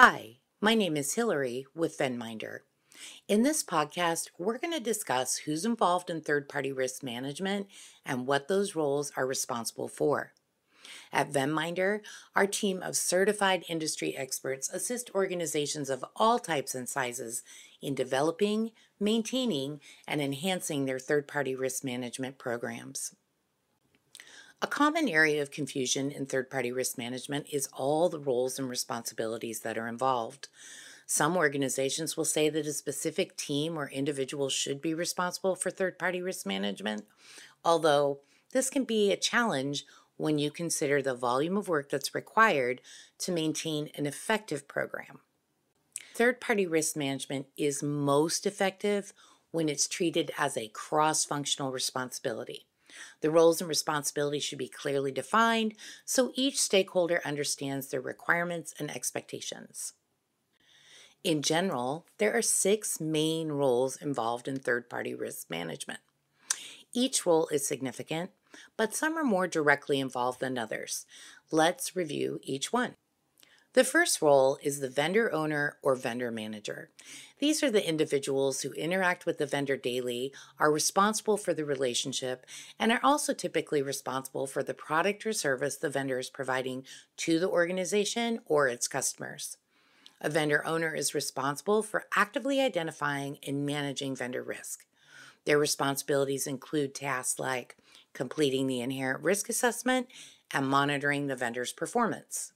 Hi, my name is Hillary with VenMinder. In this podcast, we're going to discuss who's involved in third party risk management and what those roles are responsible for. At VenMinder, our team of certified industry experts assist organizations of all types and sizes in developing, maintaining, and enhancing their third party risk management programs. A common area of confusion in third party risk management is all the roles and responsibilities that are involved. Some organizations will say that a specific team or individual should be responsible for third party risk management, although this can be a challenge when you consider the volume of work that's required to maintain an effective program. Third party risk management is most effective when it's treated as a cross functional responsibility. The roles and responsibilities should be clearly defined so each stakeholder understands their requirements and expectations. In general, there are six main roles involved in third party risk management. Each role is significant, but some are more directly involved than others. Let's review each one. The first role is the vendor owner or vendor manager. These are the individuals who interact with the vendor daily, are responsible for the relationship, and are also typically responsible for the product or service the vendor is providing to the organization or its customers. A vendor owner is responsible for actively identifying and managing vendor risk. Their responsibilities include tasks like completing the inherent risk assessment and monitoring the vendor's performance.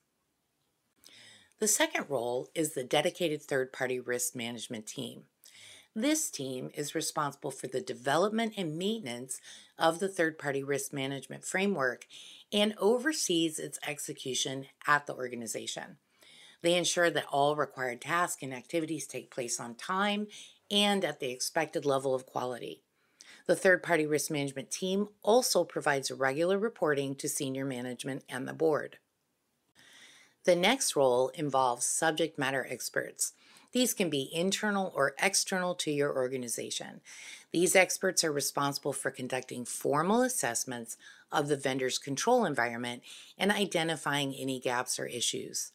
The second role is the dedicated third party risk management team. This team is responsible for the development and maintenance of the third party risk management framework and oversees its execution at the organization. They ensure that all required tasks and activities take place on time and at the expected level of quality. The third party risk management team also provides regular reporting to senior management and the board. The next role involves subject matter experts. These can be internal or external to your organization. These experts are responsible for conducting formal assessments of the vendor's control environment and identifying any gaps or issues.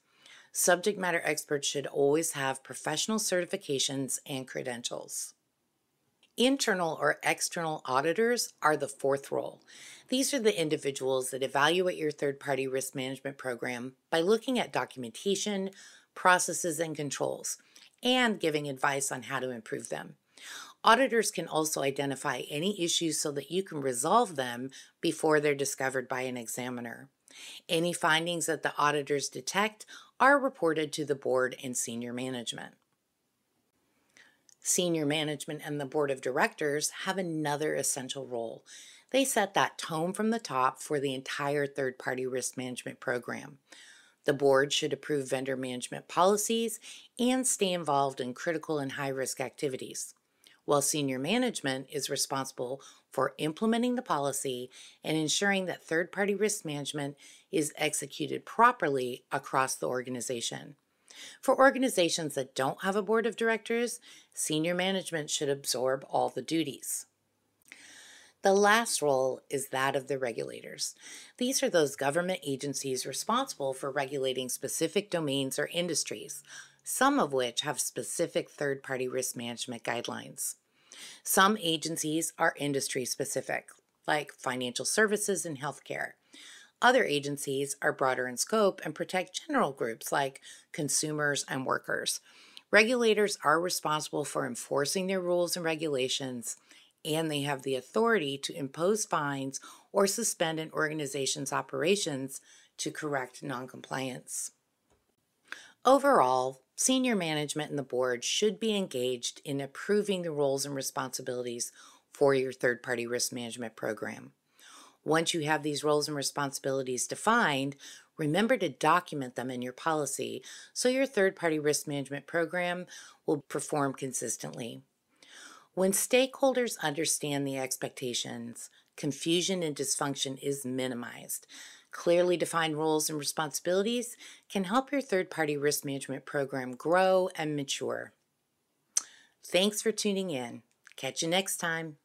Subject matter experts should always have professional certifications and credentials. Internal or external auditors are the fourth role. These are the individuals that evaluate your third party risk management program by looking at documentation, processes, and controls, and giving advice on how to improve them. Auditors can also identify any issues so that you can resolve them before they're discovered by an examiner. Any findings that the auditors detect are reported to the board and senior management. Senior management and the board of directors have another essential role. They set that tone from the top for the entire third party risk management program. The board should approve vendor management policies and stay involved in critical and high risk activities, while senior management is responsible for implementing the policy and ensuring that third party risk management is executed properly across the organization. For organizations that don't have a board of directors, senior management should absorb all the duties. The last role is that of the regulators. These are those government agencies responsible for regulating specific domains or industries, some of which have specific third party risk management guidelines. Some agencies are industry specific, like financial services and healthcare. Other agencies are broader in scope and protect general groups like consumers and workers. Regulators are responsible for enforcing their rules and regulations, and they have the authority to impose fines or suspend an organization's operations to correct noncompliance. Overall, senior management and the board should be engaged in approving the roles and responsibilities for your third party risk management program. Once you have these roles and responsibilities defined, remember to document them in your policy so your third party risk management program will perform consistently. When stakeholders understand the expectations, confusion and dysfunction is minimized. Clearly defined roles and responsibilities can help your third party risk management program grow and mature. Thanks for tuning in. Catch you next time.